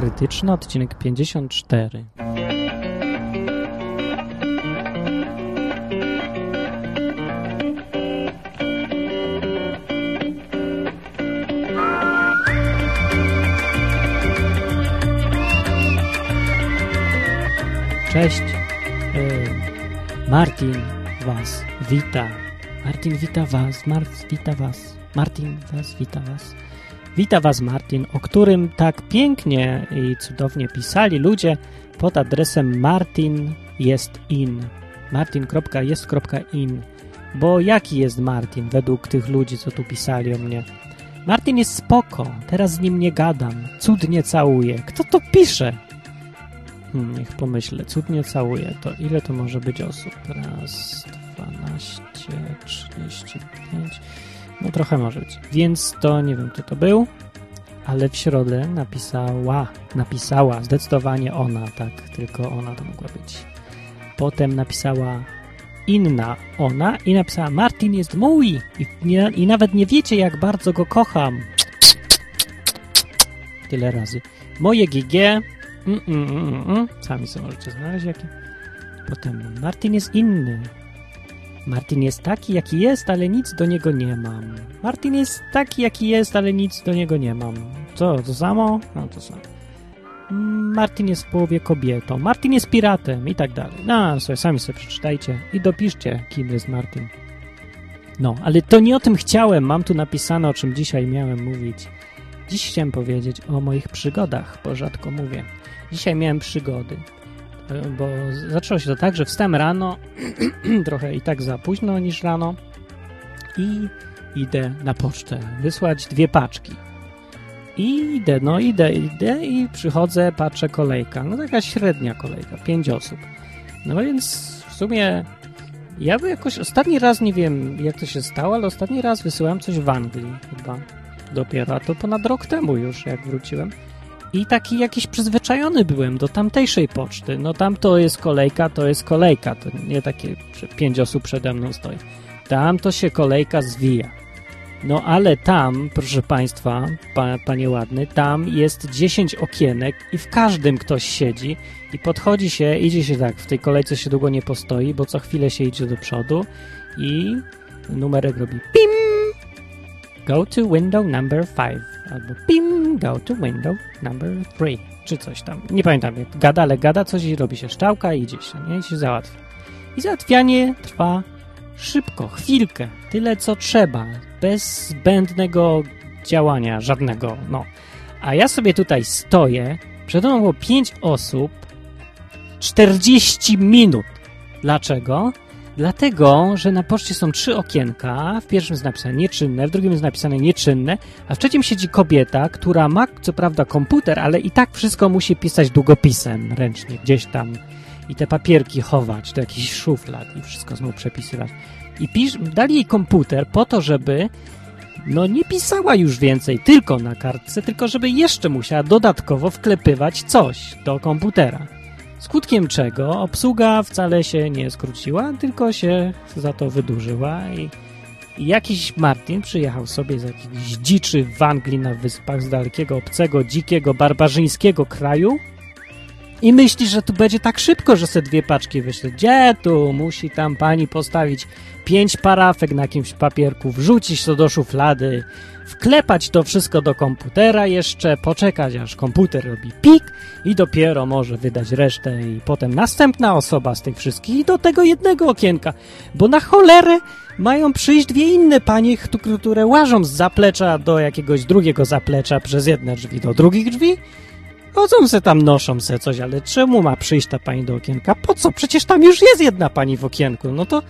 Krytyczna, odcinek 54. Cześć. Y, Martin was wita. Martin wita was. Mart wita was. Martin was wita was. Wita Was Martin, o którym tak pięknie i cudownie pisali ludzie pod adresem Martin jest in. Martin.jest.in. Bo jaki jest Martin według tych ludzi, co tu pisali o mnie? Martin jest spoko, teraz z nim nie gadam, cudnie całuję. Kto to pisze? Hmm, niech pomyślę, cudnie całuję. To ile to może być osób? Raz, dwanaście, trzydzieści pięć... No trochę może być. Więc to nie wiem, kto to był, ale w środę napisała, napisała zdecydowanie ona, tak, tylko ona to mogła być. Potem napisała inna ona i napisała Martin jest mój i, nie, i nawet nie wiecie, jak bardzo go kocham. Tyle razy. Moje GG. Mm, mm, mm, mm. Sami sobie możecie znaleźć jakie. Potem Martin jest inny. Martin jest taki, jaki jest, ale nic do niego nie mam. Martin jest taki, jaki jest, ale nic do niego nie mam. Co, to samo? No to samo. Martin jest w połowie kobietą. Martin jest piratem i tak dalej. No, sobie, sami sobie przeczytajcie i dopiszcie, kim jest Martin. No, ale to nie o tym chciałem. Mam tu napisane, o czym dzisiaj miałem mówić. Dziś chciałem powiedzieć o moich przygodach, bo rzadko mówię. Dzisiaj miałem przygody bo zaczęło się to tak, że wstałem rano, trochę i tak za późno niż rano i idę na pocztę wysłać dwie paczki. I idę, no idę, idę i przychodzę, patrzę kolejka. No taka średnia kolejka, pięć osób. No więc w sumie ja by jakoś ostatni raz, nie wiem jak to się stało, ale ostatni raz wysyłałem coś w Anglii chyba dopiero, a to ponad rok temu już jak wróciłem. I taki jakiś przyzwyczajony byłem do tamtejszej poczty. No tam to jest kolejka, to jest kolejka. To nie takie, pięć osób przede mną stoi. Tam to się kolejka zwija. No ale tam, proszę Państwa, pa, panie ładny, tam jest 10 okienek i w każdym ktoś siedzi i podchodzi się, idzie się tak, w tej kolejce się długo nie postoi, bo co chwilę się idzie do przodu i numerek robi PIM! Go to window number 5 albo PIM! Go to window number 3 czy coś tam. Nie pamiętam jak gada, ale gada coś i robi się szczałka i idzie się, nie? I się załatwia. I załatwianie trwa szybko, chwilkę, tyle co trzeba, bez zbędnego działania żadnego, no. A ja sobie tutaj stoję, przed mną było 5 osób, 40 minut. Dlaczego? Dlatego, że na poczcie są trzy okienka. W pierwszym jest napisane nieczynne, w drugim jest napisane nieczynne, a w trzecim siedzi kobieta, która ma co prawda komputer, ale i tak wszystko musi pisać długopisem ręcznie gdzieś tam i te papierki chować do jakichś szuflad i wszystko znowu przepisywać. I pisz, dali jej komputer po to, żeby no nie pisała już więcej tylko na kartce, tylko żeby jeszcze musiała dodatkowo wklepywać coś do komputera. Skutkiem czego obsługa wcale się nie skróciła, tylko się za to wydłużyła i, jakiś Martin przyjechał sobie z jakiejś dziczy w Anglii na wyspach, z dalekiego, obcego, dzikiego, barbarzyńskiego kraju i myśli, że tu będzie tak szybko, że se dwie paczki wyśle. Gdzie tu? Musi tam pani postawić pięć parafek na jakimś papierku, wrzucić to do szuflady, wklepać to wszystko do komputera jeszcze, poczekać aż komputer robi pik i dopiero może wydać resztę i potem następna osoba z tych wszystkich i do tego jednego okienka, bo na cholerę mają przyjść dwie inne panie, które łażą z zaplecza do jakiegoś drugiego zaplecza przez jedne drzwi do drugich drzwi Chodzą se tam, noszą se coś, ale czemu ma przyjść ta pani do okienka? Po co? Przecież tam już jest jedna pani w okienku. No to,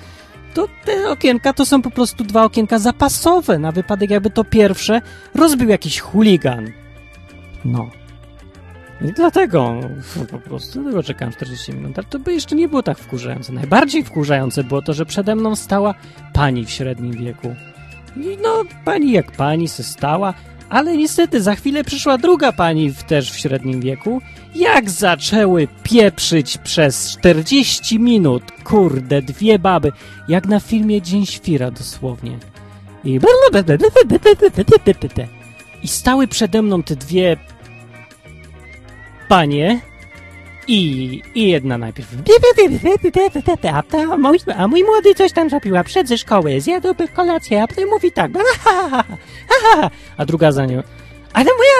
to te okienka to są po prostu dwa okienka zapasowe, na wypadek jakby to pierwsze rozbił jakiś chuligan. No. I dlatego po prostu dlatego czekałem 40 minut. Ale to by jeszcze nie było tak wkurzające. Najbardziej wkurzające było to, że przede mną stała pani w średnim wieku. I no, pani jak pani se stała, ale niestety za chwilę przyszła druga pani w, też w średnim wieku. Jak zaczęły pieprzyć przez 40 minut, kurde, dwie baby, jak na filmie Dzień Świra dosłownie. I, I stały przede mną te dwie panie i, i jedna najpierw a, mój, a mój młody coś tam zrobił, a przed ze szkoły zjadłby kolację, a potem mówi tak a druga za nią ale moja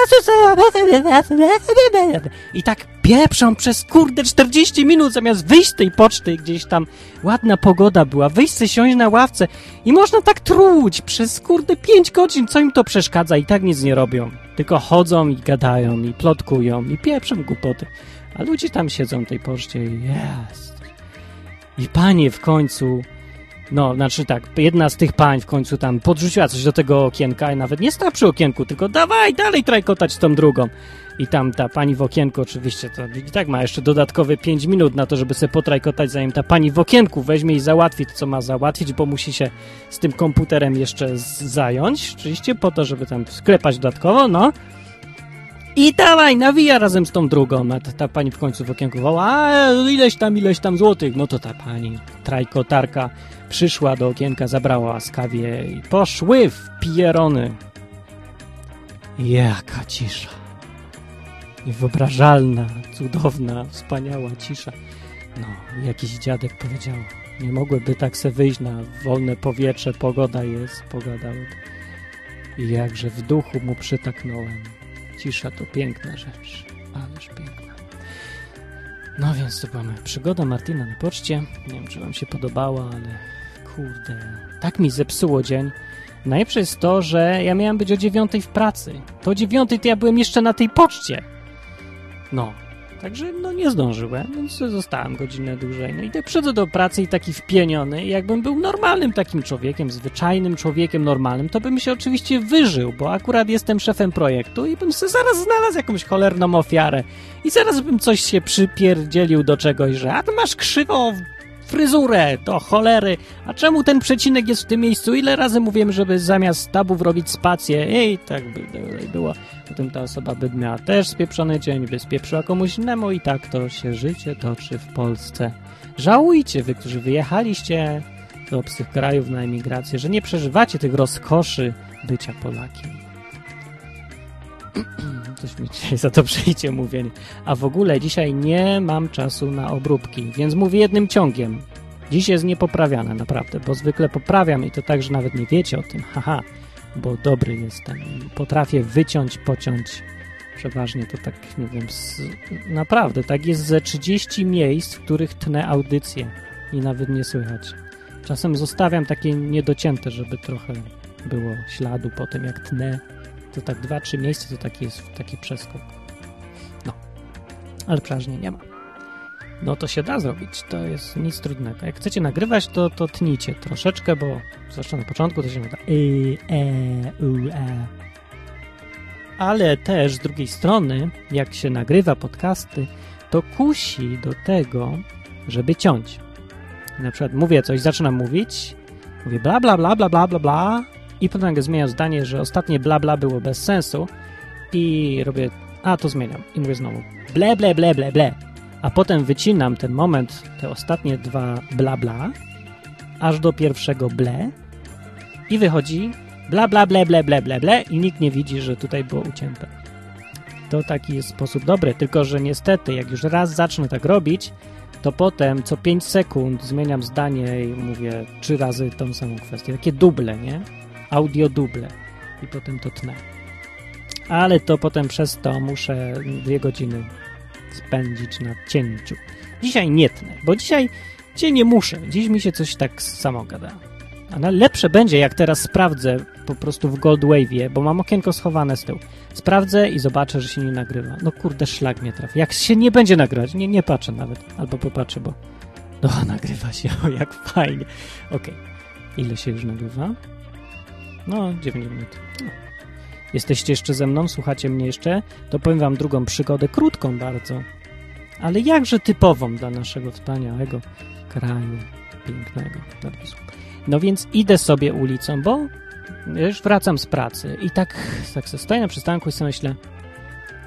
I tak pieprzą przez kurde 40 minut, zamiast wyjść z tej poczty, gdzieś tam ładna pogoda była, wyjść sobie, siąść na ławce i można tak truć przez kurde 5 godzin, co im to przeszkadza i tak nic nie robią. Tylko chodzą i gadają i plotkują i pieprzą głupoty. A ludzie tam siedzą tej poczcie i jest. I panie w końcu no, znaczy tak, jedna z tych pań w końcu tam podrzuciła coś do tego okienka i nawet nie stała przy okienku, tylko dawaj dalej trajkotać z tą drugą. I tam ta pani w okienku oczywiście to i tak ma jeszcze dodatkowe 5 minut na to, żeby sobie potrajkotać, zanim ta pani w okienku weźmie i załatwi to, co ma załatwić, bo musi się z tym komputerem jeszcze zająć, oczywiście po to, żeby tam sklepać dodatkowo, no. I dawaj, nawija razem z tą drugą. A ta, ta pani w końcu w okienku woła, a ileś tam, ileś tam złotych. No to ta pani, trajkotarka, przyszła do okienka, zabrała łaskawie i poszły w pierony. Jaka cisza. Niewyobrażalna, cudowna, wspaniała cisza. No, jakiś dziadek powiedział, nie mogłyby tak se wyjść na wolne powietrze, pogoda jest, pogadał. I jakże w duchu mu przytaknąłem. Cisza to piękna rzecz, ależ piękna. No więc to była moja przygoda Martina na poczcie. Nie wiem, czy wam się podobała, ale kurde, tak mi zepsuło dzień. Najlepsze jest to, że ja miałem być o dziewiątej w pracy. To o dziewiątej to ja byłem jeszcze na tej poczcie. No, Także no nie zdążyłem, więc zostałem godzinę dłużej. No i tak przychodzę do pracy i taki wpieniony. jakbym był normalnym takim człowiekiem, zwyczajnym człowiekiem normalnym, to bym się oczywiście wyżył, bo akurat jestem szefem projektu i bym sobie zaraz znalazł jakąś cholerną ofiarę. I zaraz bym coś się przypierdzielił do czegoś, że a ty masz krzywo fryzurę, to cholery. A czemu ten przecinek jest w tym miejscu? Ile razy mówiłem, żeby zamiast tabów robić spację? Ej, tak by było. Potem ta osoba by miała też spieprzony dzień, by spieprzyła komuś innemu i tak to się życie toczy w Polsce. Żałujcie wy, którzy wyjechaliście do obcych krajów na emigrację, że nie przeżywacie tych rozkoszy bycia Polakiem. Coś mi dzisiaj za to przyjdzie mówienie. A w ogóle dzisiaj nie mam czasu na obróbki, więc mówię jednym ciągiem. Dziś jest niepoprawiane, naprawdę, bo zwykle poprawiam i to tak, że nawet nie wiecie o tym. Haha, bo dobry jestem. Potrafię wyciąć, pociąć. Przeważnie to tak, nie wiem, z, naprawdę, tak jest ze 30 miejsc, w których tnę audycję i nawet nie słychać. Czasem zostawiam takie niedocięte, żeby trochę było śladu po tym, jak tnę to tak dwa, trzy miejsca to taki jest taki przeskok. No. Ale przeważnie nie ma. No to się da zrobić, to jest nic trudnego. Jak chcecie nagrywać, to, to tnijcie troszeczkę, bo zwłaszcza na początku to się da e, u, e. Ale też z drugiej strony, jak się nagrywa podcasty, to kusi do tego, żeby ciąć. Na przykład mówię coś, zaczynam mówić, mówię bla bla bla bla bla bla bla i potem zmieniam zdanie, że ostatnie bla bla było bez sensu i robię, a to zmieniam i mówię znowu ble ble ble ble ble, a potem wycinam ten moment, te ostatnie dwa bla bla, aż do pierwszego ble i wychodzi bla bla ble ble ble ble ble i nikt nie widzi, że tutaj było ucięte. To taki jest sposób dobry, tylko że niestety, jak już raz zacznę tak robić, to potem co 5 sekund zmieniam zdanie i mówię trzy razy tą samą kwestię. Takie duble, nie? Audio duble i potem to tnę. Ale to potem przez to muszę dwie godziny spędzić na cięciu. Dzisiaj nie tnę, bo dzisiaj cię nie muszę. Dziś mi się coś tak samo gada. A lepsze będzie, jak teraz sprawdzę po prostu w Goldwave'ie, bo mam okienko schowane z tyłu. Sprawdzę i zobaczę, że się nie nagrywa. No kurde, szlak mnie trafi. Jak się nie będzie nagrywać, nie, nie patrzę nawet. Albo popatrzę, bo no, nagrywa się, o jak fajnie. Okej. Okay. Ile się już nagrywa? No, 9 minut. Jesteście jeszcze ze mną, słuchacie mnie jeszcze, to powiem wam drugą przygodę, krótką bardzo, ale jakże typową dla naszego wspaniałego kraju pięknego. No więc idę sobie ulicą, bo już wracam z pracy i tak, tak sobie stoję na przystanku i sobie myślę,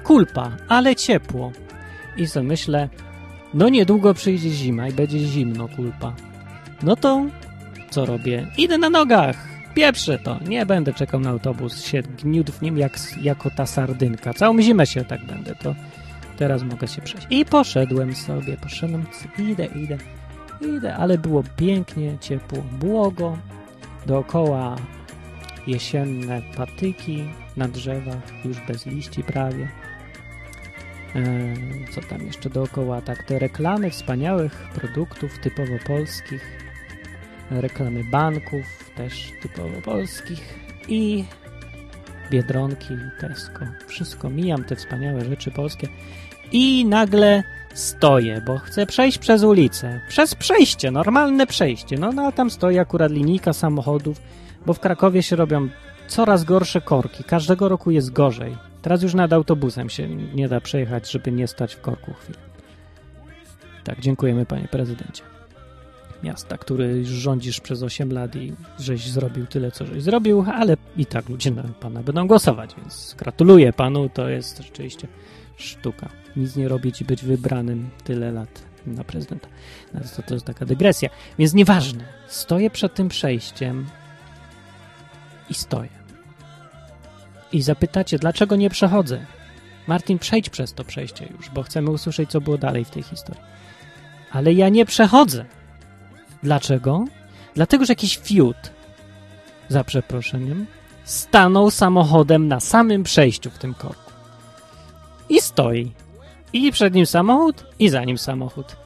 kulpa, ale ciepło. I sobie myślę, no niedługo przyjdzie zima i będzie zimno, kulpa. No to co robię? Idę na nogach Pieprzę to, nie będę czekał na autobus, się gniótł w nim jak, jako ta sardynka. Całą zimę się tak będę, to teraz mogę się przejść. I poszedłem sobie, poszedłem, idę, idę, idę, ale było pięknie, ciepło, błogo, dookoła jesienne patyki na drzewach, już bez liści prawie. E, co tam jeszcze dookoła? Tak, te reklamy wspaniałych produktów typowo polskich, reklamy banków też typowo polskich i Biedronki, Tesco, wszystko. Mijam te wspaniałe rzeczy polskie i nagle stoję, bo chcę przejść przez ulicę. Przez przejście, normalne przejście. No, no a tam stoi akurat linijka samochodów, bo w Krakowie się robią coraz gorsze korki. Każdego roku jest gorzej. Teraz już nad autobusem się nie da przejechać, żeby nie stać w korku chwilę. Tak, dziękujemy panie prezydencie. Miasta, który już rządzisz przez 8 lat i żeś zrobił tyle, co żeś zrobił, ale i tak ludzie na pana będą głosować, więc gratuluję panu, to jest rzeczywiście sztuka. Nic nie robić i być wybranym tyle lat na prezydenta. No, to, to jest taka dygresja. Więc nieważne. Stoję przed tym przejściem i stoję. I zapytacie, dlaczego nie przechodzę? Martin, przejdź przez to przejście już, bo chcemy usłyszeć, co było dalej w tej historii. Ale ja nie przechodzę. Dlaczego? Dlatego, że jakiś fiut, za przeproszeniem, stanął samochodem na samym przejściu w tym korku. I stoi. I przed nim samochód, i za nim samochód.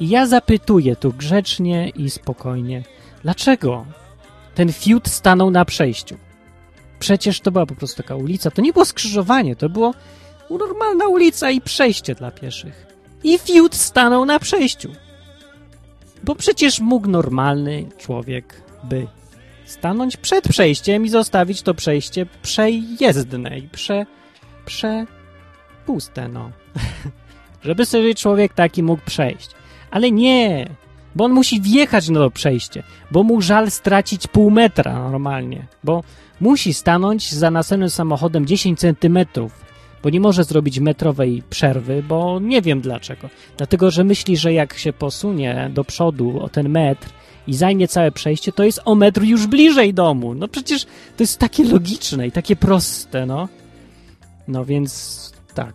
I ja zapytuję tu grzecznie i spokojnie, dlaczego ten fiut stanął na przejściu? Przecież to była po prostu taka ulica. To nie było skrzyżowanie, to było normalna ulica i przejście dla pieszych. I fiut stanął na przejściu. Bo przecież mógł normalny człowiek by stanąć przed przejściem i zostawić to przejście przejezdne i prze... prze... puste, no. Żeby sobie człowiek taki mógł przejść. Ale nie, bo on musi wjechać na to przejście, bo mu żal stracić pół metra normalnie, bo musi stanąć za następnym samochodem 10 centymetrów, bo nie może zrobić metrowej przerwy, bo nie wiem dlaczego. Dlatego, że myśli, że jak się posunie do przodu o ten metr i zajmie całe przejście, to jest o metr już bliżej domu. No przecież to jest takie logiczne i takie proste, no. No więc tak.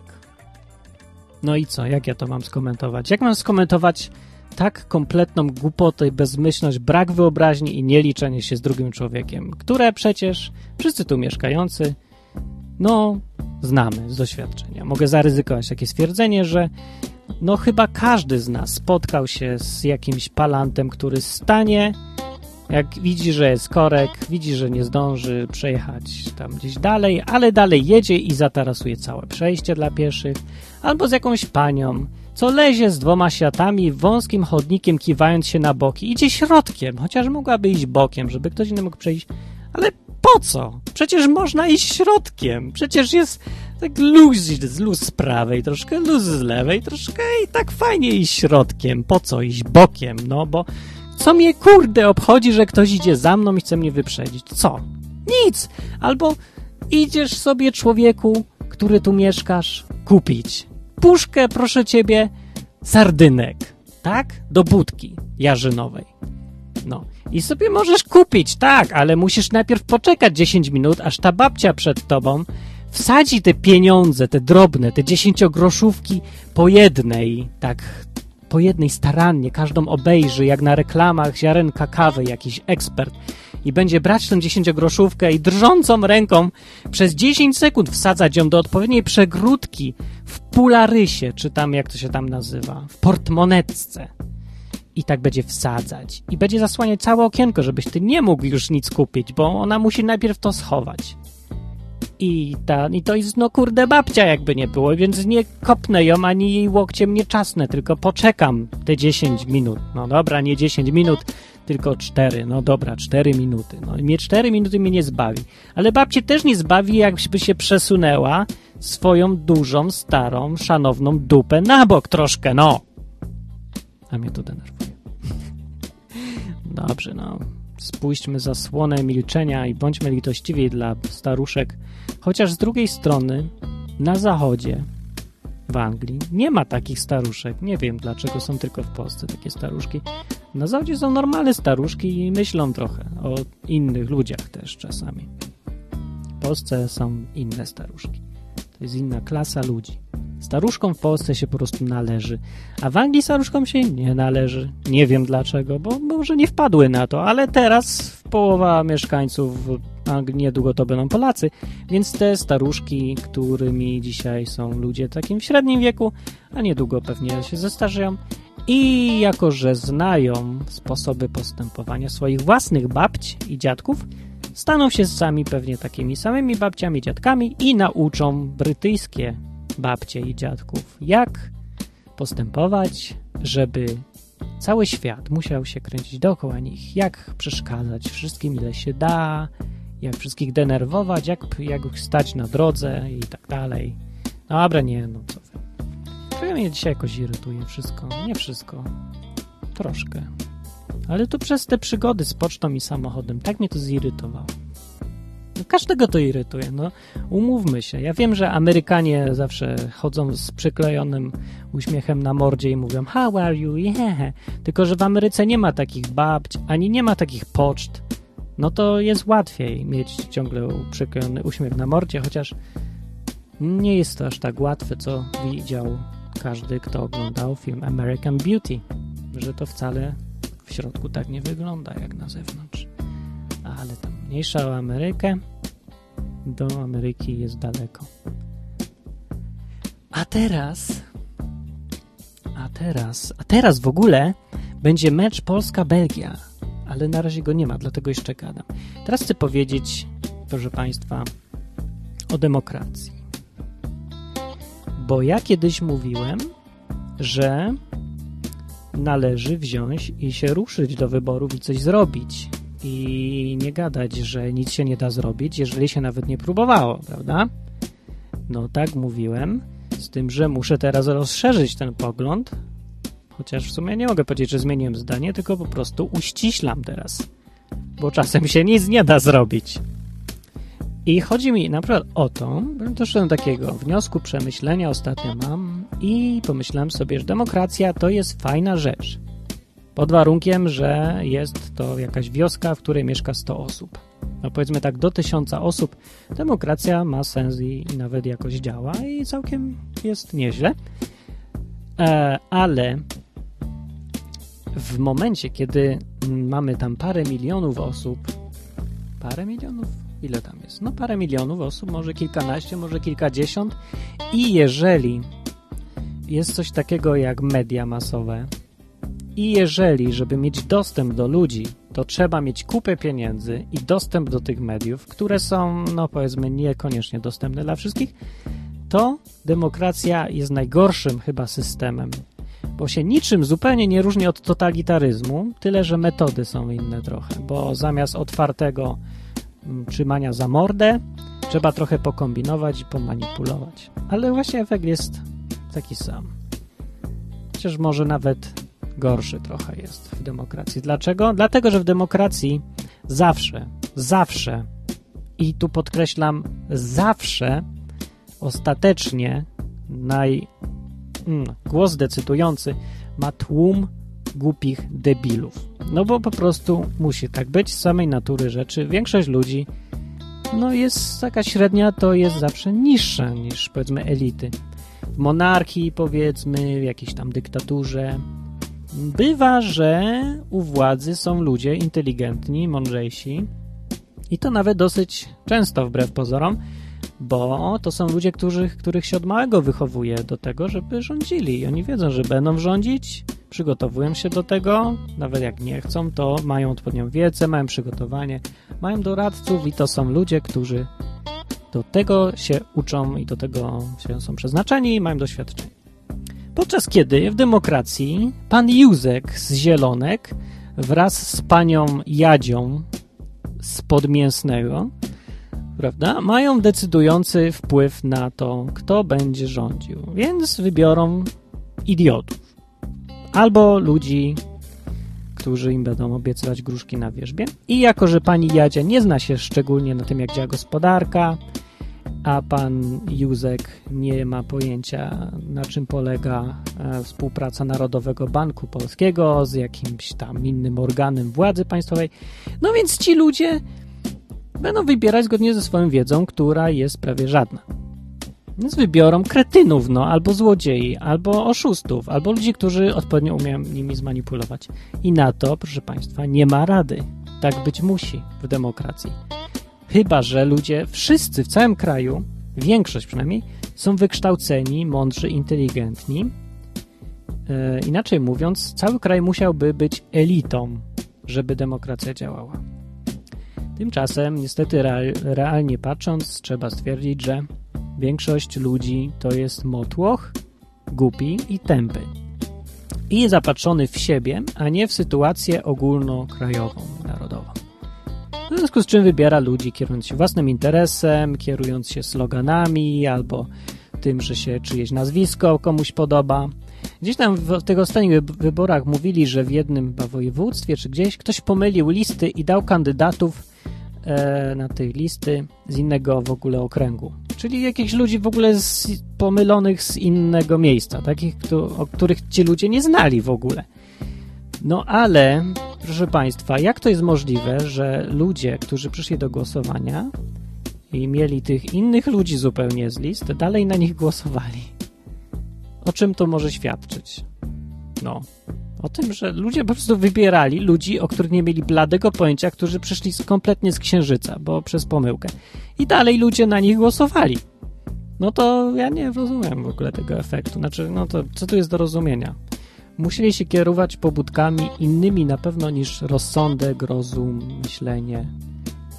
No i co? Jak ja to mam skomentować? Jak mam skomentować tak kompletną głupotę bezmyślność, brak wyobraźni i nieliczenie się z drugim człowiekiem, które przecież wszyscy tu mieszkający, no, znamy z doświadczenia. Mogę zaryzykować takie stwierdzenie, że no chyba każdy z nas spotkał się z jakimś palantem, który stanie, jak widzi, że jest korek, widzi, że nie zdąży przejechać tam gdzieś dalej, ale dalej jedzie i zatarasuje całe przejście dla pieszych, albo z jakąś panią, co lezie z dwoma światami wąskim chodnikiem, kiwając się na boki. Idzie środkiem, chociaż mogłaby iść bokiem, żeby ktoś inny mógł przejść. Ale po co? Przecież można iść środkiem. Przecież jest tak luz, luz z prawej, troszkę luz z lewej, troszkę i tak fajnie iść środkiem. Po co iść bokiem? No bo co mnie kurde obchodzi, że ktoś idzie za mną i chce mnie wyprzedzić? Co? Nic! Albo idziesz sobie człowieku, który tu mieszkasz, kupić puszkę, proszę ciebie, sardynek, tak? Do budki jarzynowej. No. I sobie możesz kupić, tak, ale musisz najpierw poczekać 10 minut, aż ta babcia przed tobą wsadzi te pieniądze, te drobne, te dziesięciogroszówki po jednej, tak, po jednej starannie, każdą obejrzy, jak na reklamach ziarenka kawy jakiś ekspert i będzie brać tę dziesięciogroszówkę i drżącą ręką przez 10 sekund wsadzać ją do odpowiedniej przegródki w pularysie, czy tam jak to się tam nazywa, w portmonetce. I tak będzie wsadzać. I będzie zasłaniać całe okienko, żebyś ty nie mógł już nic kupić, bo ona musi najpierw to schować. I, ta, I to jest, no kurde, babcia jakby nie było, więc nie kopnę ją, ani jej łokciem nie czasnę, tylko poczekam te 10 minut. No dobra, nie 10 minut, tylko 4. No dobra, 4 minuty. No mnie 4 minuty mnie nie zbawi. Ale babcie też nie zbawi, jakby się przesunęła swoją dużą, starą, szanowną dupę na bok troszkę, no. A mnie to denerwuje. Dobrze, no. Spuśćmy zasłonę milczenia i bądźmy litościwi dla staruszek. Chociaż z drugiej strony, na zachodzie, w Anglii, nie ma takich staruszek. Nie wiem, dlaczego są tylko w Polsce takie staruszki. Na zachodzie są normalne staruszki i myślą trochę o innych ludziach też czasami. W Polsce są inne staruszki. To jest inna klasa ludzi. Staruszkom w Polsce się po prostu należy, a w Anglii staruszkom się nie należy. Nie wiem dlaczego, bo może nie wpadły na to, ale teraz połowa mieszkańców Anglii niedługo to będą Polacy, więc te staruszki, którymi dzisiaj są ludzie takim w średnim wieku, a niedługo pewnie się zestarzeją, i jako, że znają sposoby postępowania swoich własnych babć i dziadków, staną się sami pewnie takimi samymi babciami, dziadkami i nauczą brytyjskie babcie i dziadków, jak postępować, żeby cały świat musiał się kręcić dookoła nich, jak przeszkadzać wszystkim, ile się da, jak wszystkich denerwować, jak, jak stać na drodze i tak dalej. No dobra, nie, no co wy. Trochę mnie dzisiaj jakoś irytuje wszystko. Nie wszystko. Troszkę. Ale to przez te przygody z pocztą i samochodem. Tak mnie to zirytowało. No, każdego to irytuje, no umówmy się. Ja wiem, że Amerykanie zawsze chodzą z przyklejonym uśmiechem na mordzie i mówią how are you, yeah. Tylko, że w Ameryce nie ma takich babć, ani nie ma takich poczt. No to jest łatwiej mieć ciągle przyklejony uśmiech na mordzie, chociaż nie jest to aż tak łatwe, co widział każdy, kto oglądał film American Beauty, że to wcale w środku tak nie wygląda jak na zewnątrz. Ale tam mniejsza o Amerykę, do Ameryki jest daleko. A teraz, a teraz, a teraz w ogóle będzie mecz Polska-Belgia, ale na razie go nie ma, dlatego jeszcze gadam. Teraz chcę powiedzieć, proszę Państwa, o demokracji. Bo ja kiedyś mówiłem, że należy wziąć i się ruszyć do wyborów i coś zrobić. I nie gadać, że nic się nie da zrobić, jeżeli się nawet nie próbowało, prawda? No tak mówiłem, z tym, że muszę teraz rozszerzyć ten pogląd, chociaż w sumie nie mogę powiedzieć, że zmieniłem zdanie, tylko po prostu uściślam teraz, bo czasem się nic nie da zrobić. I chodzi mi na przykład o to, doszedłem do takiego wniosku, przemyślenia ostatnio mam i pomyślałem sobie, że demokracja to jest fajna rzecz. Pod warunkiem, że jest to jakaś wioska, w której mieszka 100 osób. No powiedzmy tak, do 1000 osób demokracja ma sens i, i nawet jakoś działa i całkiem jest nieźle. E, ale w momencie, kiedy mamy tam parę milionów osób, parę milionów? ile tam jest? No parę milionów osób, może kilkanaście, może kilkadziesiąt. I jeżeli jest coś takiego jak media masowe, i jeżeli, żeby mieć dostęp do ludzi, to trzeba mieć kupę pieniędzy i dostęp do tych mediów, które są, no powiedzmy, niekoniecznie dostępne dla wszystkich, to demokracja jest najgorszym chyba systemem, bo się niczym zupełnie nie różni od totalitaryzmu, tyle że metody są inne trochę, bo zamiast otwartego trzymania za mordę, trzeba trochę pokombinować i pomanipulować. Ale właśnie efekt jest taki sam. Chociaż może nawet gorszy trochę jest w demokracji. Dlaczego? Dlatego, że w demokracji zawsze, zawsze i tu podkreślam, zawsze ostatecznie naj, mm, głos decydujący ma tłum głupich debilów. No bo po prostu musi tak być z samej natury rzeczy. Większość ludzi no jest taka średnia, to jest zawsze niższa niż powiedzmy elity. W monarchii powiedzmy, w jakiejś tam dyktaturze. Bywa, że u władzy są ludzie inteligentni, mądrzejsi. I to nawet dosyć często wbrew pozorom, bo to są ludzie, którzy, których się od małego wychowuje do tego, żeby rządzili. I oni wiedzą, że będą rządzić, przygotowują się do tego, nawet jak nie chcą, to mają odpowiednią wiedzę, mają przygotowanie, mają doradców i to są ludzie, którzy do tego się uczą i do tego się są przeznaczeni i mają doświadczenie. Podczas kiedy w demokracji pan Józek z Zielonek wraz z panią Jadzią z Podmięsnego prawda, mają decydujący wpływ na to, kto będzie rządził. Więc wybiorą idiotów. Albo ludzi, którzy im będą obiecywać gruszki na wierzbie. I jako, że pani Jadzia nie zna się szczególnie na tym, jak działa gospodarka, a pan Józek nie ma pojęcia, na czym polega e, współpraca Narodowego Banku Polskiego z jakimś tam innym organem władzy państwowej. No więc ci ludzie będą wybierać zgodnie ze swoją wiedzą, która jest prawie żadna. Więc wybiorą kretynów, no, albo złodziei, albo oszustów, albo ludzi, którzy odpowiednio umieją nimi zmanipulować. I na to, proszę Państwa, nie ma rady. Tak być musi w demokracji. Chyba, że ludzie, wszyscy w całym kraju, większość przynajmniej, są wykształceni, mądrzy, inteligentni. E, inaczej mówiąc, cały kraj musiałby być elitą, żeby demokracja działała. Tymczasem, niestety, real, realnie patrząc, trzeba stwierdzić, że większość ludzi to jest motłoch, głupi i tępy. I zapatrzony w siebie, a nie w sytuację ogólnokrajową, narodową. W związku z czym wybiera ludzi kierując się własnym interesem, kierując się sloganami albo tym, że się czyjeś nazwisko komuś podoba. Gdzieś tam w tych ostatnich wyborach mówili, że w jednym województwie czy gdzieś ktoś pomylił listy i dał kandydatów na tej listy z innego w ogóle okręgu. Czyli jakichś ludzi w ogóle z, pomylonych z innego miejsca, takich, kto, o których ci ludzie nie znali w ogóle. No ale, proszę Państwa, jak to jest możliwe, że ludzie, którzy przyszli do głosowania i mieli tych innych ludzi zupełnie z list, dalej na nich głosowali? O czym to może świadczyć? No, o tym, że ludzie po prostu wybierali ludzi, o których nie mieli bladego pojęcia, którzy przyszli kompletnie z księżyca, bo przez pomyłkę. I dalej ludzie na nich głosowali. No to ja nie rozumiem w ogóle tego efektu. Znaczy, no to co tu jest do rozumienia? Musieli się kierować pobudkami innymi na pewno niż rozsądek, rozum, myślenie.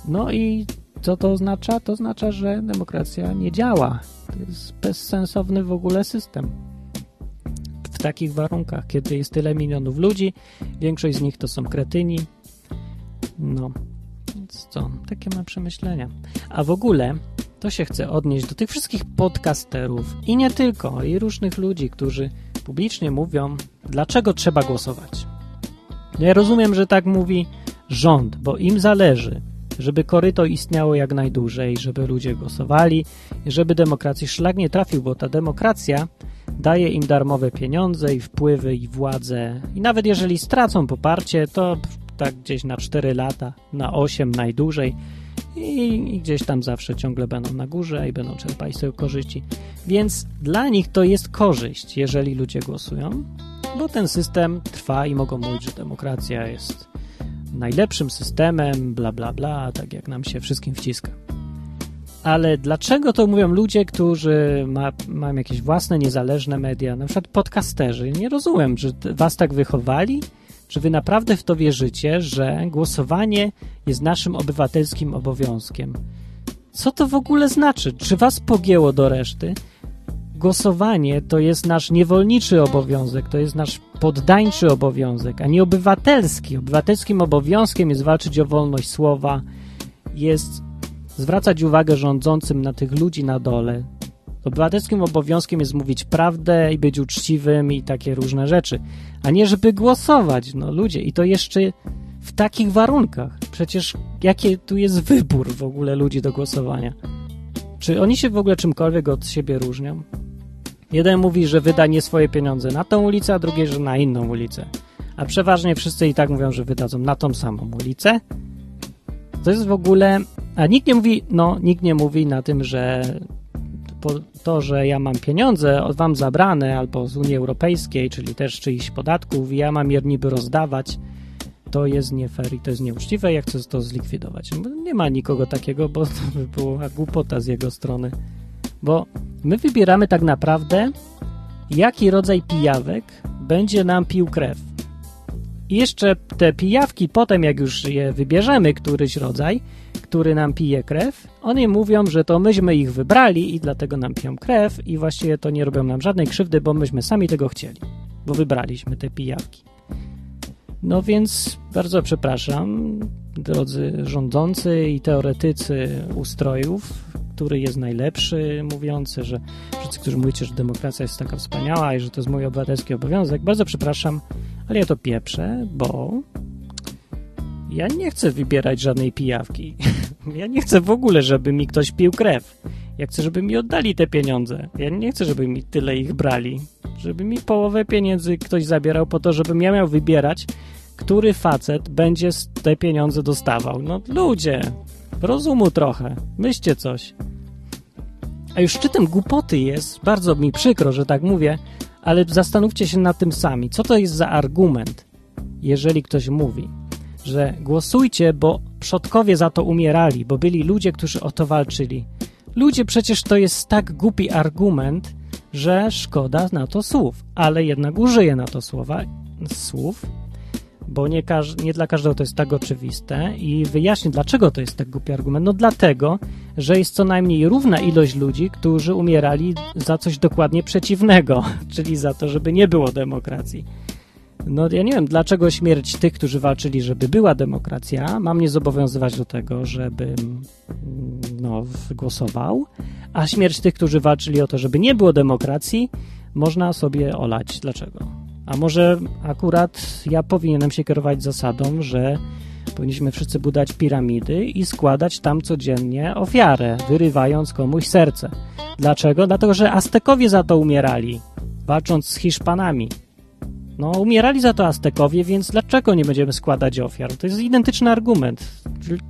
No i co to oznacza? To oznacza, że demokracja nie działa. To jest bezsensowny w ogóle system takich warunkach, kiedy jest tyle milionów ludzi, większość z nich to są kretyni. No, więc co, takie mam przemyślenia. A w ogóle to się chce odnieść do tych wszystkich podcasterów i nie tylko, i różnych ludzi, którzy publicznie mówią, dlaczego trzeba głosować. Ja rozumiem, że tak mówi rząd, bo im zależy, żeby koryto istniało jak najdłużej, żeby ludzie głosowali żeby demokracji szlak nie trafił, bo ta demokracja daje im darmowe pieniądze i wpływy i władzę i nawet jeżeli stracą poparcie, to tak gdzieś na 4 lata, na 8 najdłużej i, i gdzieś tam zawsze ciągle będą na górze i będą czerpać sobie korzyści. Więc dla nich to jest korzyść, jeżeli ludzie głosują, bo ten system trwa i mogą mówić, że demokracja jest najlepszym systemem, bla bla bla, tak jak nam się wszystkim wciska. Ale dlaczego to mówią ludzie, którzy ma, mają jakieś własne, niezależne media, na przykład podcasterzy? Nie rozumiem, że was tak wychowali? Czy wy naprawdę w to wierzycie, że głosowanie jest naszym obywatelskim obowiązkiem? Co to w ogóle znaczy? Czy was pogięło do reszty? Głosowanie to jest nasz niewolniczy obowiązek, to jest nasz poddańczy obowiązek, a nie obywatelski. Obywatelskim obowiązkiem jest walczyć o wolność słowa, jest zwracać uwagę rządzącym na tych ludzi na dole. Obywatelskim obowiązkiem jest mówić prawdę i być uczciwym i takie różne rzeczy, a nie żeby głosować. No ludzie, i to jeszcze w takich warunkach. Przecież jaki tu jest wybór w ogóle ludzi do głosowania? Czy oni się w ogóle czymkolwiek od siebie różnią? Jeden mówi, że wyda nie swoje pieniądze na tą ulicę, a drugi, że na inną ulicę. A przeważnie wszyscy i tak mówią, że wydadzą na tą samą ulicę. To jest w ogóle. A nikt nie mówi, no, nikt nie mówi na tym, że to, że ja mam pieniądze od wam zabrane albo z Unii Europejskiej, czyli też czyichś podatków, i ja mam je niby rozdawać, to jest nie fair i to jest nieuczciwe, ja chcę to zlikwidować. Nie ma nikogo takiego, bo to by była głupota z jego strony. Bo my wybieramy tak naprawdę, jaki rodzaj pijawek będzie nam pił krew. I jeszcze te pijawki, potem jak już je wybierzemy, któryś rodzaj, który nam pije krew, one mówią, że to myśmy ich wybrali i dlatego nam piją krew i właściwie to nie robią nam żadnej krzywdy, bo myśmy sami tego chcieli, bo wybraliśmy te pijawki. No więc bardzo przepraszam, drodzy rządzący i teoretycy ustrojów, który jest najlepszy, mówiący, że wszyscy, którzy mówicie, że demokracja jest taka wspaniała i że to jest mój obywatelski obowiązek, bardzo przepraszam, ale ja to pieprzę, bo ja nie chcę wybierać żadnej pijawki. Ja nie chcę w ogóle, żeby mi ktoś pił krew. Ja chcę, żeby mi oddali te pieniądze. Ja nie chcę, żeby mi tyle ich brali. Żeby mi połowę pieniędzy ktoś zabierał po to, żebym ja miał wybierać, który facet będzie te pieniądze dostawał. No ludzie, rozumu trochę. Myślcie coś. A już szczytem głupoty jest, bardzo mi przykro, że tak mówię, ale zastanówcie się nad tym sami. Co to jest za argument, jeżeli ktoś mówi, że głosujcie, bo przodkowie za to umierali, bo byli ludzie, którzy o to walczyli. Ludzie, przecież to jest tak głupi argument, że szkoda na to słów, ale jednak użyję na to słowa, słów, bo nie, każ, nie dla każdego to jest tak oczywiste i wyjaśnię, dlaczego to jest tak głupi argument. No dlatego, że jest co najmniej równa ilość ludzi, którzy umierali za coś dokładnie przeciwnego, czyli za to, żeby nie było demokracji. No ja nie wiem, dlaczego śmierć tych, którzy walczyli, żeby była demokracja, ma mnie zobowiązywać do tego, żebym no, głosował, a śmierć tych, którzy walczyli o to, żeby nie było demokracji, można sobie olać. Dlaczego? A może akurat ja powinienem się kierować zasadą, że powinniśmy wszyscy budować piramidy i składać tam codziennie ofiarę, wyrywając komuś serce. Dlaczego? Dlatego, że Aztekowie za to umierali, walcząc z Hiszpanami. No, umierali za to Aztekowie, więc dlaczego nie będziemy składać ofiar? To jest identyczny argument.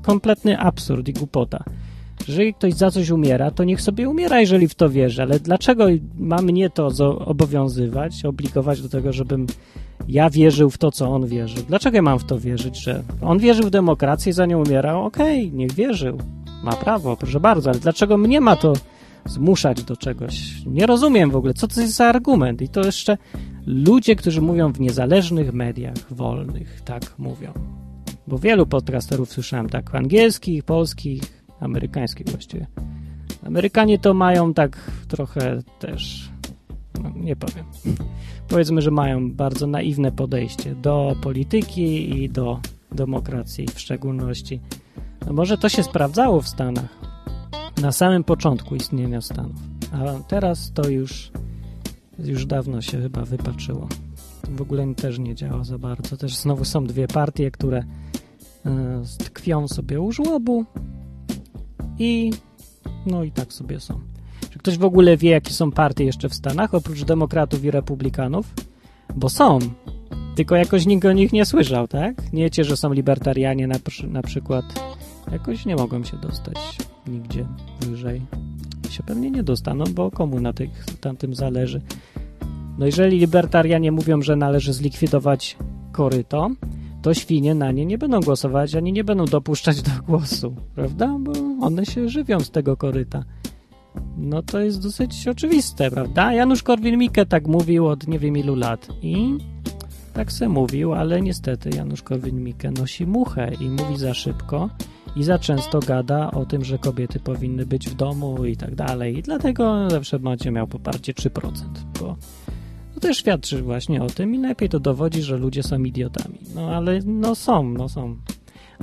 Kompletny absurd i głupota. Jeżeli ktoś za coś umiera, to niech sobie umiera, jeżeli w to wierzy, ale dlaczego ma mnie to obowiązywać, obligować do tego, żebym ja wierzył w to, co on wierzy? Dlaczego ja mam w to wierzyć, że on wierzył w demokrację, za nią umierał? Okej, okay, niech wierzył. Ma prawo, proszę bardzo, ale dlaczego mnie ma to zmuszać do czegoś? Nie rozumiem w ogóle, co to jest za argument. I to jeszcze ludzie, którzy mówią w niezależnych mediach wolnych, tak mówią. Bo wielu podcasterów słyszałem tak, angielskich, polskich, amerykańskich właściwie. Amerykanie to mają tak trochę też, no, nie powiem. Powiedzmy, że mają bardzo naiwne podejście do polityki i do demokracji w szczególności. No może to się sprawdzało w Stanach na samym początku istnienia Stanów, a teraz to już już dawno się chyba wypaczyło. W ogóle też nie działa za bardzo. Też znowu są dwie partie, które e, tkwią sobie u żłobu i no i tak sobie są. Czy ktoś w ogóle wie, jakie są partie jeszcze w Stanach, oprócz demokratów i republikanów? Bo są, tylko jakoś nikt o nich nie słyszał, tak? Nie wiecie, że są libertarianie na, na przykład. Jakoś nie mogą się dostać nigdzie wyżej. Się pewnie nie dostaną, bo komu na tych, tamtym zależy. No jeżeli libertarianie mówią, że należy zlikwidować koryto, to świnie na nie nie będą głosować, ani nie będą dopuszczać do głosu, prawda? Bo one się żywią z tego koryta. No to jest dosyć oczywiste, prawda? Janusz Korwin-Mikke tak mówił od nie wiem ilu lat i tak se mówił, ale niestety Janusz Korwin-Mikke nosi muchę i mówi za szybko i za często gada o tym, że kobiety powinny być w domu i tak dalej. I dlatego zawsze będzie miał poparcie 3%, bo to też świadczy właśnie o tym i lepiej to dowodzi, że ludzie są idiotami. No ale no są, no są.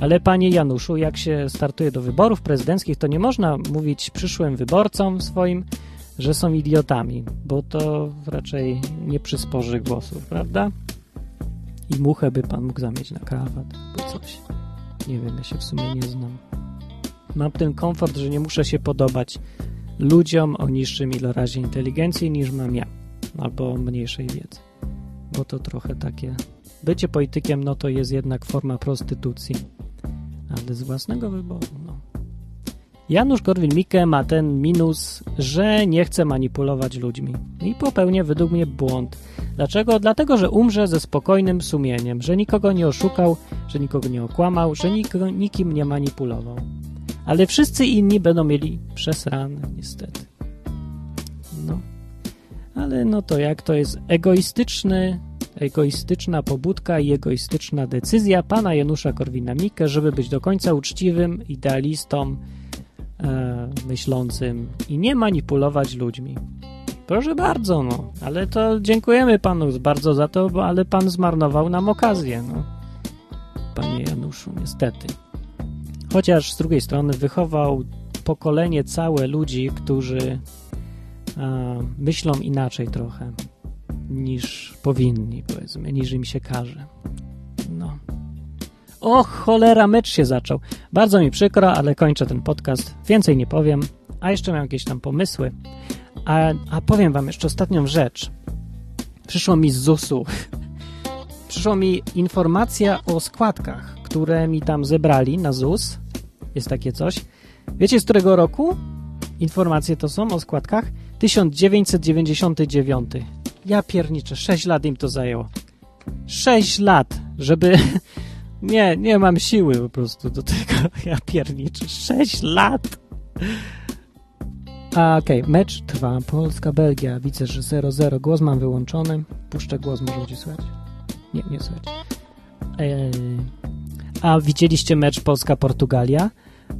Ale panie Januszu, jak się startuje do wyborów prezydenckich, to nie można mówić przyszłym wyborcom swoim, że są idiotami, bo to raczej nie przysporzy głosów, prawda? I muchę by pan mógł zamieć na krawat albo coś. Nie wiem, ja się w sumie nie znam. Mam ten komfort, że nie muszę się podobać ludziom o niższym ilorazie inteligencji niż mam ja albo mniejszej wiedzy. Bo to trochę takie. Bycie politykiem, no to jest jednak forma prostytucji, ale z własnego wyboru, no. Janusz Korwin-Mikke ma ten minus, że nie chce manipulować ludźmi i popełnia według mnie błąd. Dlaczego? Dlatego, że umrze ze spokojnym sumieniem, że nikogo nie oszukał, że nikogo nie okłamał, że nikogo, nikim nie manipulował. Ale wszyscy inni będą mieli przesrane, niestety. No ale no to jak to jest egoistyczny, egoistyczna pobudka i egoistyczna decyzja pana Janusza Korwina-Mikke, żeby być do końca uczciwym, idealistą, e, myślącym i nie manipulować ludźmi. Proszę bardzo, no, ale to dziękujemy panu bardzo za to, bo, ale pan zmarnował nam okazję, no. Panie Januszu, niestety. Chociaż z drugiej strony wychował pokolenie całe ludzi, którzy myślą inaczej trochę niż powinni, powiedzmy, niż im się każe. No. O cholera, mecz się zaczął. Bardzo mi przykro, ale kończę ten podcast. Więcej nie powiem, a jeszcze mam jakieś tam pomysły. A, a powiem wam jeszcze ostatnią rzecz. Przyszło mi z ZUS-u. Przyszła mi informacja o składkach, które mi tam zebrali na ZUS. Jest takie coś. Wiecie z którego roku? informacje to są o składkach? 1999. Ja pierniczę, 6 lat im to zajęło. 6 lat, żeby... Nie, nie mam siły po prostu do tego. Ja pierniczę, 6 lat. A okej, okay. mecz trwa. Polska-Belgia. Widzę, że 0-0. Głos mam wyłączony. Puszczę głos, może będzie słychać. Nie, nie słychać. Eee. A widzieliście mecz Polska-Portugalia?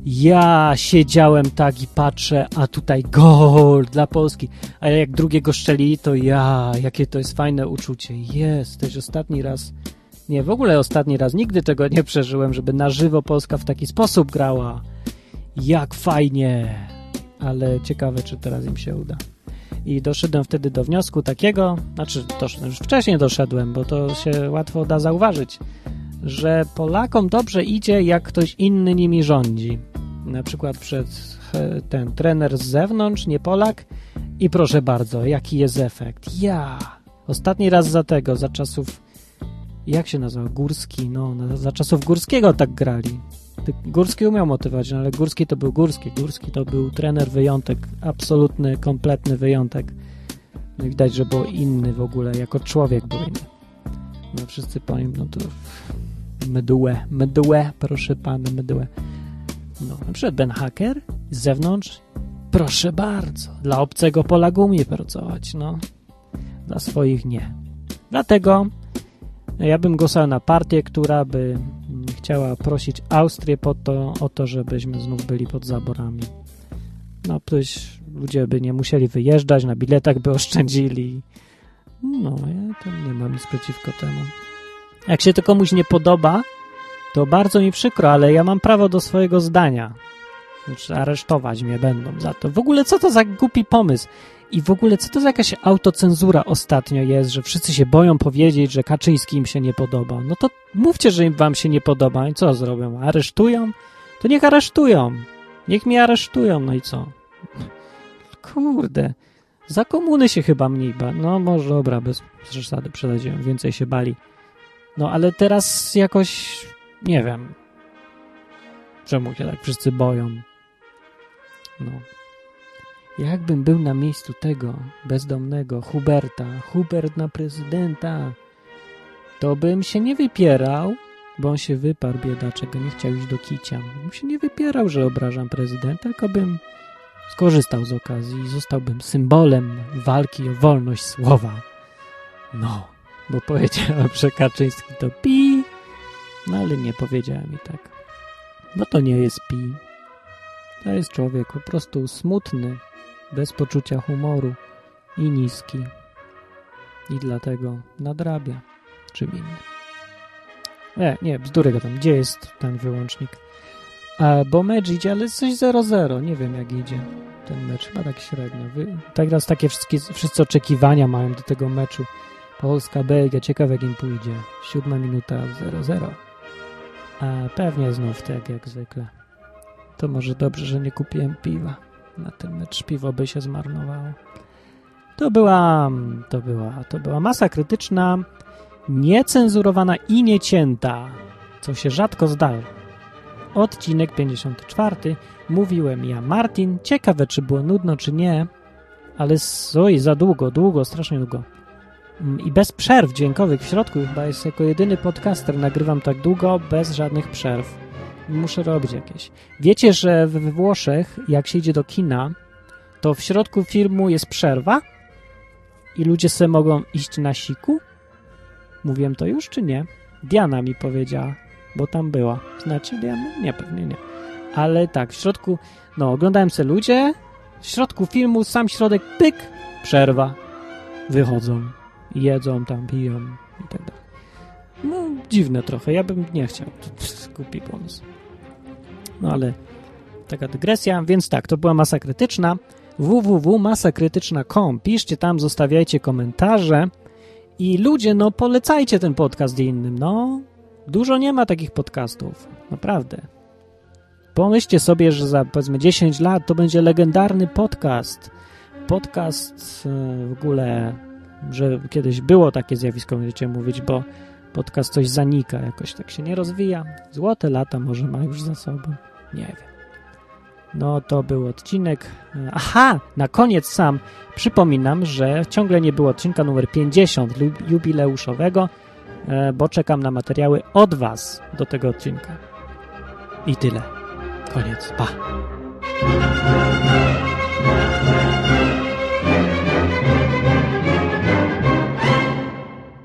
Ja siedziałem tak i patrzę, a tutaj gol dla Polski. A jak drugiego szczeli, to ja, jakie to jest fajne uczucie. Jest, też ostatni raz, nie, w ogóle ostatni raz, nigdy tego nie przeżyłem, żeby na żywo Polska w taki sposób grała. Jak fajnie. Ale ciekawe, czy teraz im się uda. I doszedłem wtedy do wniosku takiego, znaczy doszedłem, już wcześniej doszedłem, bo to się łatwo da zauważyć, że Polakom dobrze idzie, jak ktoś inny nimi rządzi. Na przykład przed ten trener z zewnątrz, nie Polak. I proszę bardzo, jaki jest efekt? Ja! Ostatni raz za tego, za czasów. Jak się nazywa? Górski. No, za czasów Górskiego tak grali. Górski umiał motywować, no ale Górski to był Górski. Górski to był trener wyjątek, absolutny, kompletny wyjątek. No widać, że był inny w ogóle, jako człowiek był inny. No wszyscy po nim, no to mydłe, mydłe, proszę pana, mydłe. No, na przykład Ben Hacker z zewnątrz, proszę bardzo, dla obcego Polak umie pracować, no. Dla swoich nie. Dlatego ja bym głosował na partię, która by chciała prosić Austrię po to, o to, żebyśmy znów byli pod zaborami. No, ktoś, ludzie by nie musieli wyjeżdżać, na biletach by oszczędzili. No, ja tam nie mam nic przeciwko temu. Jak się to komuś nie podoba, to bardzo mi przykro, ale ja mam prawo do swojego zdania. Znaczy, aresztować mnie będą za to. W ogóle co to za głupi pomysł? I w ogóle co to za jakaś autocenzura ostatnio jest, że wszyscy się boją powiedzieć, że Kaczyński im się nie podoba. No to mówcie, że im wam się nie podoba i co zrobią? Aresztują? To niech aresztują. Niech mnie aresztują, no i co? Kurde. Za komuny się chyba mniej ba. No może dobra, bez przesady przesadziłem. Więcej się bali. No ale teraz jakoś nie wiem. Czemu się tak wszyscy boją? No. Jakbym był na miejscu tego bezdomnego Huberta, Hubert na prezydenta, to bym się nie wypierał, bo on się wyparł, biedaczego, nie chciał iść do kicia. Bym się nie wypierał, że obrażam prezydenta, tylko bym skorzystał z okazji i zostałbym symbolem walki o wolność słowa. No, bo powiedział, że Kaczyński to pi, no ale nie powiedziałem i tak. Bo to nie jest pi. To jest człowiek po prostu smutny, bez poczucia humoru i niski. I dlatego nadrabia czym innym. Nie, nie, bzdury tam. Gdzie jest ten wyłącznik? A, bo mecz idzie, ale coś 0-0. Nie wiem, jak idzie ten mecz. Chyba tak średnio. Wy, teraz takie wszystkie, wszyscy oczekiwania mają do tego meczu. Polska, Belgia. Ciekawe, jak im pójdzie. Siódma minuta 0-0. A pewnie znów tak jak zwykle. To może dobrze, że nie kupiłem piwa. Na ten mecz piwo by się zmarnowało. To była, to była, to była masa krytyczna, niecenzurowana i niecięta, co się rzadko zdarza. Odcinek 54. Mówiłem ja, Martin. Ciekawe, czy było nudno, czy nie, ale oj, za długo, długo, strasznie długo. Mm, i bez przerw dźwiękowych w środku. Chyba jest jako jedyny podcaster nagrywam tak długo, bez żadnych przerw. Muszę robić jakieś. Wiecie, że we Włoszech, jak się idzie do kina, to w środku filmu jest przerwa i ludzie sobie mogą iść na siku? Mówiłem to już, czy nie? Diana mi powiedziała, bo tam była. Znaczy Diana? Nie, pewnie nie. Ale tak, w środku, no, oglądałem sobie ludzie, w środku filmu, sam środek, pyk, przerwa. Wychodzą jedzą tam, piją i tak dalej. No, dziwne trochę, ja bym nie chciał. Głupi pomysł. No ale taka dygresja, więc tak, to była masa krytyczna. www.masakrytyczna.com Piszcie tam, zostawiajcie komentarze i ludzie, no polecajcie ten podcast innym, no. Dużo nie ma takich podcastów, naprawdę. Pomyślcie sobie, że za powiedzmy 10 lat to będzie legendarny podcast. Podcast e, w ogóle że kiedyś było takie zjawisko, będziecie mówić, bo podcast coś zanika, jakoś tak się nie rozwija. Złote lata może ma już za sobą. Nie wiem. No to był odcinek. Aha, na koniec sam przypominam, że ciągle nie było odcinka numer 50 jubileuszowego, e, bo czekam na materiały od Was do tego odcinka. I tyle. Koniec. Pa.